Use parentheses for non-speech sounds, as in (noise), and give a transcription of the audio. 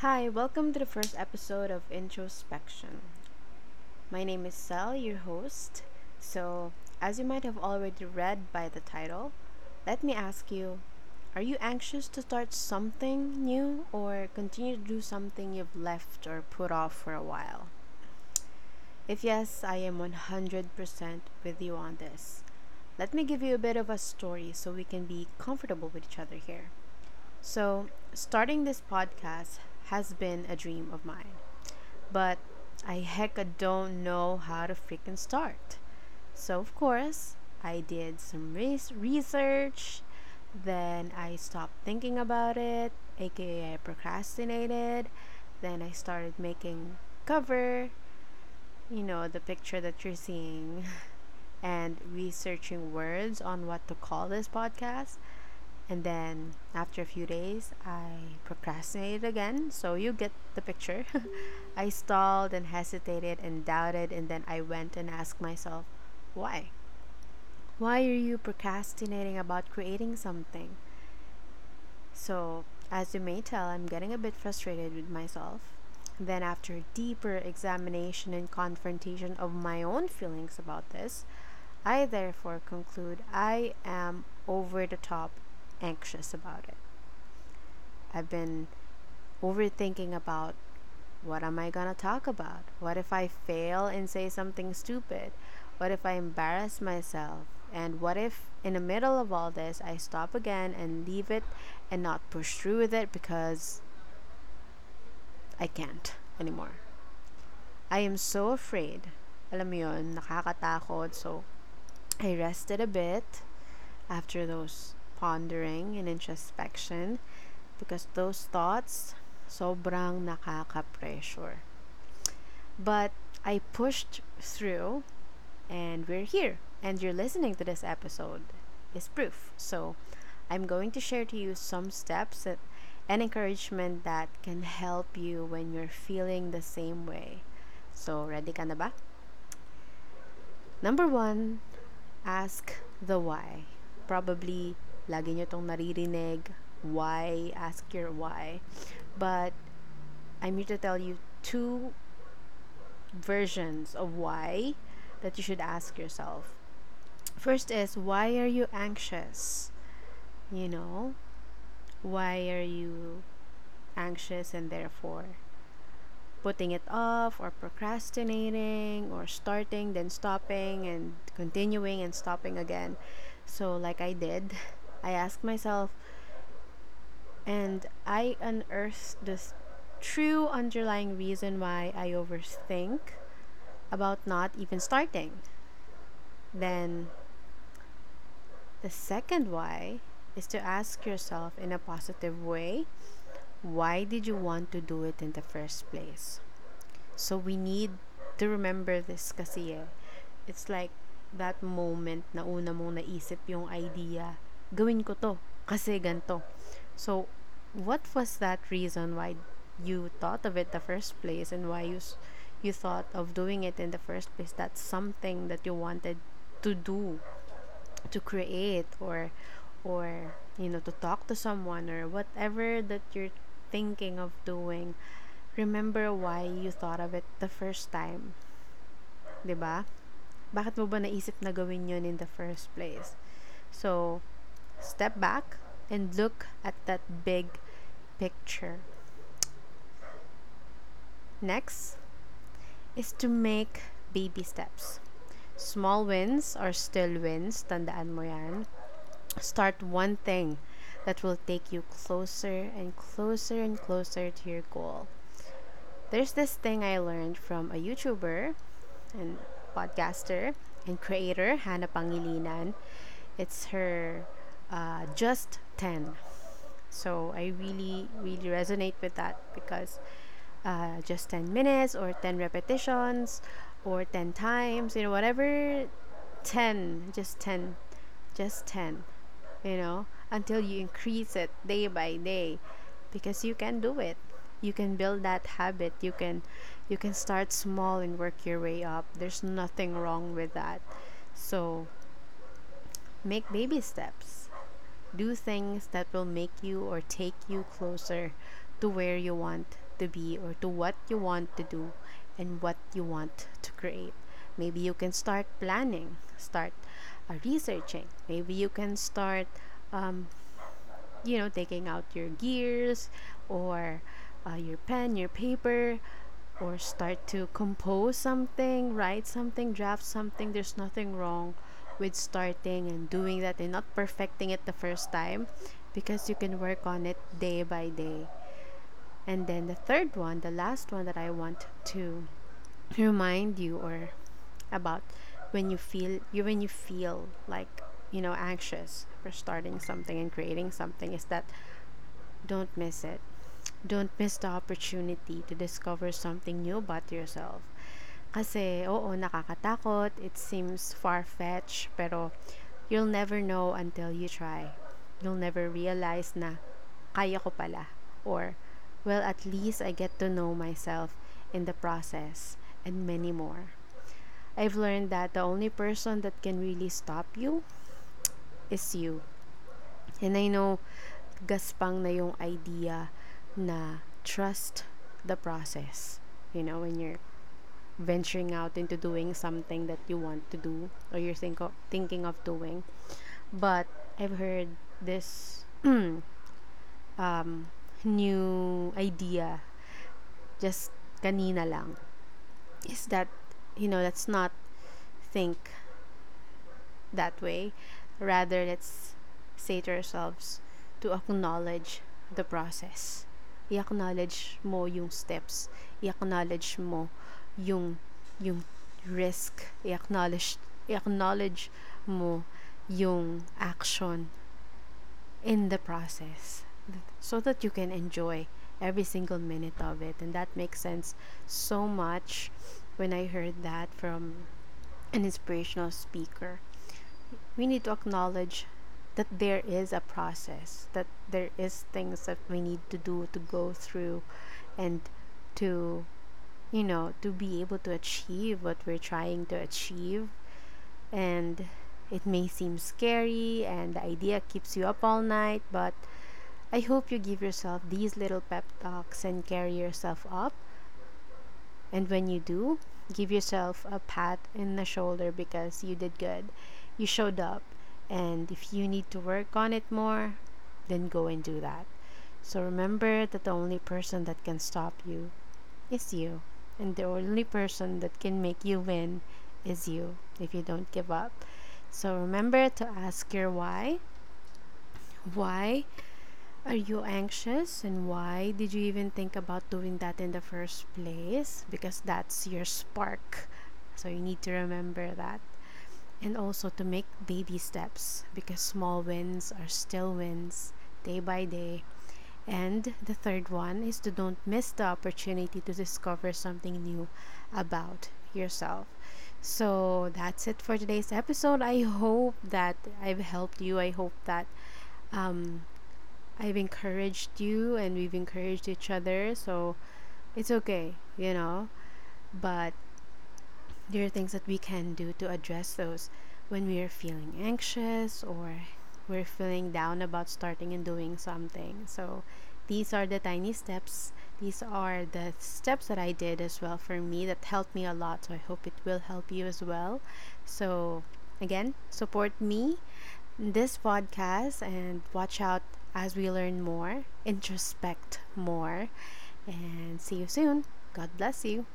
Hi, welcome to the first episode of Introspection. My name is Sal, your host. So, as you might have already read by the title, let me ask you Are you anxious to start something new or continue to do something you've left or put off for a while? If yes, I am 100% with you on this. Let me give you a bit of a story so we can be comfortable with each other here. So, starting this podcast has been a dream of mine. But I hecka don't know how to freaking start. So, of course, I did some res- research, then I stopped thinking about it, aka I procrastinated, then I started making cover, you know, the picture that you're seeing, (laughs) and researching words on what to call this podcast. And then after a few days, I procrastinated again. So you get the picture. (laughs) I stalled and hesitated and doubted, and then I went and asked myself, why? Why are you procrastinating about creating something? So, as you may tell, I'm getting a bit frustrated with myself. Then, after deeper examination and confrontation of my own feelings about this, I therefore conclude I am over the top anxious about it. I've been overthinking about what am I gonna talk about? What if I fail and say something stupid? What if I embarrass myself? And what if in the middle of all this I stop again and leave it and not push through with it because I can't anymore? I am so afraid. Alam mo yun, nakakatakot. So, I rested a bit after those pondering and introspection because those thoughts sobrang nakaka-pressure. But I pushed through and we're here and you're listening to this episode is proof. So I'm going to share to you some steps that, and encouragement that can help you when you're feeling the same way. So ready ka na ba? Number one, ask the why. Probably lagi nyo tong naririnig, why, ask your why. But I'm here to tell you two versions of why that you should ask yourself. First is why are you anxious? You know, why are you anxious and therefore putting it off or procrastinating or starting then stopping and continuing and stopping again. So like I did, I asked myself, and I unearthed this true underlying reason why I overthink about not even starting. Then, the second why is to ask yourself in a positive way why did you want to do it in the first place? So, we need to remember this kasi eh. It's like that moment na una mong naisip yung idea gawin ko to kasi ganto. So, what was that reason why you thought of it the first place and why you you thought of doing it in the first place? That's something that you wanted to do, to create or or you know to talk to someone or whatever that you're thinking of doing. Remember why you thought of it the first time. ba? Bakit mo ba naisip na gawin 'yon in the first place? So, step back and look at that big picture. Next is to make baby steps. Small wins are still wins, tandaan mo yan. Start one thing that will take you closer and closer and closer to your goal. There's this thing I learned from a YouTuber and podcaster and creator, Hannah Pangilinan. It's her uh, just 10 so i really really resonate with that because uh, just 10 minutes or 10 repetitions or 10 times you know whatever 10 just 10 just 10 you know until you increase it day by day because you can do it. You can build that habit. You can you can start small and work your way up. There's nothing wrong with that. So make baby steps do things that will make you or take you closer to where you want to be or to what you want to do and what you want to create. Maybe you can start planning, start uh, researching. Maybe you can start, um, you know, taking out your gears or uh, your pen, your paper, or start to compose something, write something, draft something. There's nothing wrong with starting and doing that and not perfecting it the first time because you can work on it day by day. And then the third one, the last one that I want to remind you or about when you feel you when you feel like you know anxious for starting something and creating something is that don't miss it don't miss the opportunity to discover something new about yourself kasi oo nakakatakot it seems far-fetched pero you'll never know until you try you'll never realize na kaya ko pala or well at least I get to know myself in the process and many more I've learned that the only person that can really stop you is you. And I know gaspang na yung idea na trust the process. You know, when you're venturing out into doing something that you want to do or you're think of, thinking of doing. But I've heard this (clears throat) um, new idea just kanina lang. Is that you know let's not think that way. Rather let's say to ourselves to acknowledge the process. I-acknowledge mo yung steps. I-acknowledge mo yung yung risk i-acknowledge i-acknowledge mo yung action in the process so that you can enjoy every single minute of it and that makes sense so much when I heard that from an inspirational speaker. We need to acknowledge that there is a process, that there is things that we need to do to go through and to you know, to be able to achieve what we're trying to achieve. And it may seem scary and the idea keeps you up all night, but I hope you give yourself these little pep talks and carry yourself up and when you do, give yourself a pat in the shoulder because you did good. You showed up. And if you need to work on it more, then go and do that. So remember that the only person that can stop you is you. And the only person that can make you win is you if you don't give up. So remember to ask your why. Why are you anxious and why did you even think about doing that in the first place? Because that's your spark. So you need to remember that. And also to make baby steps because small wins are still wins day by day. And the third one is to don't miss the opportunity to discover something new about yourself. So that's it for today's episode. I hope that I've helped you. I hope that um, I've encouraged you and we've encouraged each other, so it's okay, you know. But there are things that we can do to address those when we are feeling anxious or we're feeling down about starting and doing something. So these are the tiny steps. These are the steps that I did as well for me that helped me a lot. So I hope it will help you as well. So again, support me this podcast and watch out as we learn more, introspect more, and see you soon. God bless you.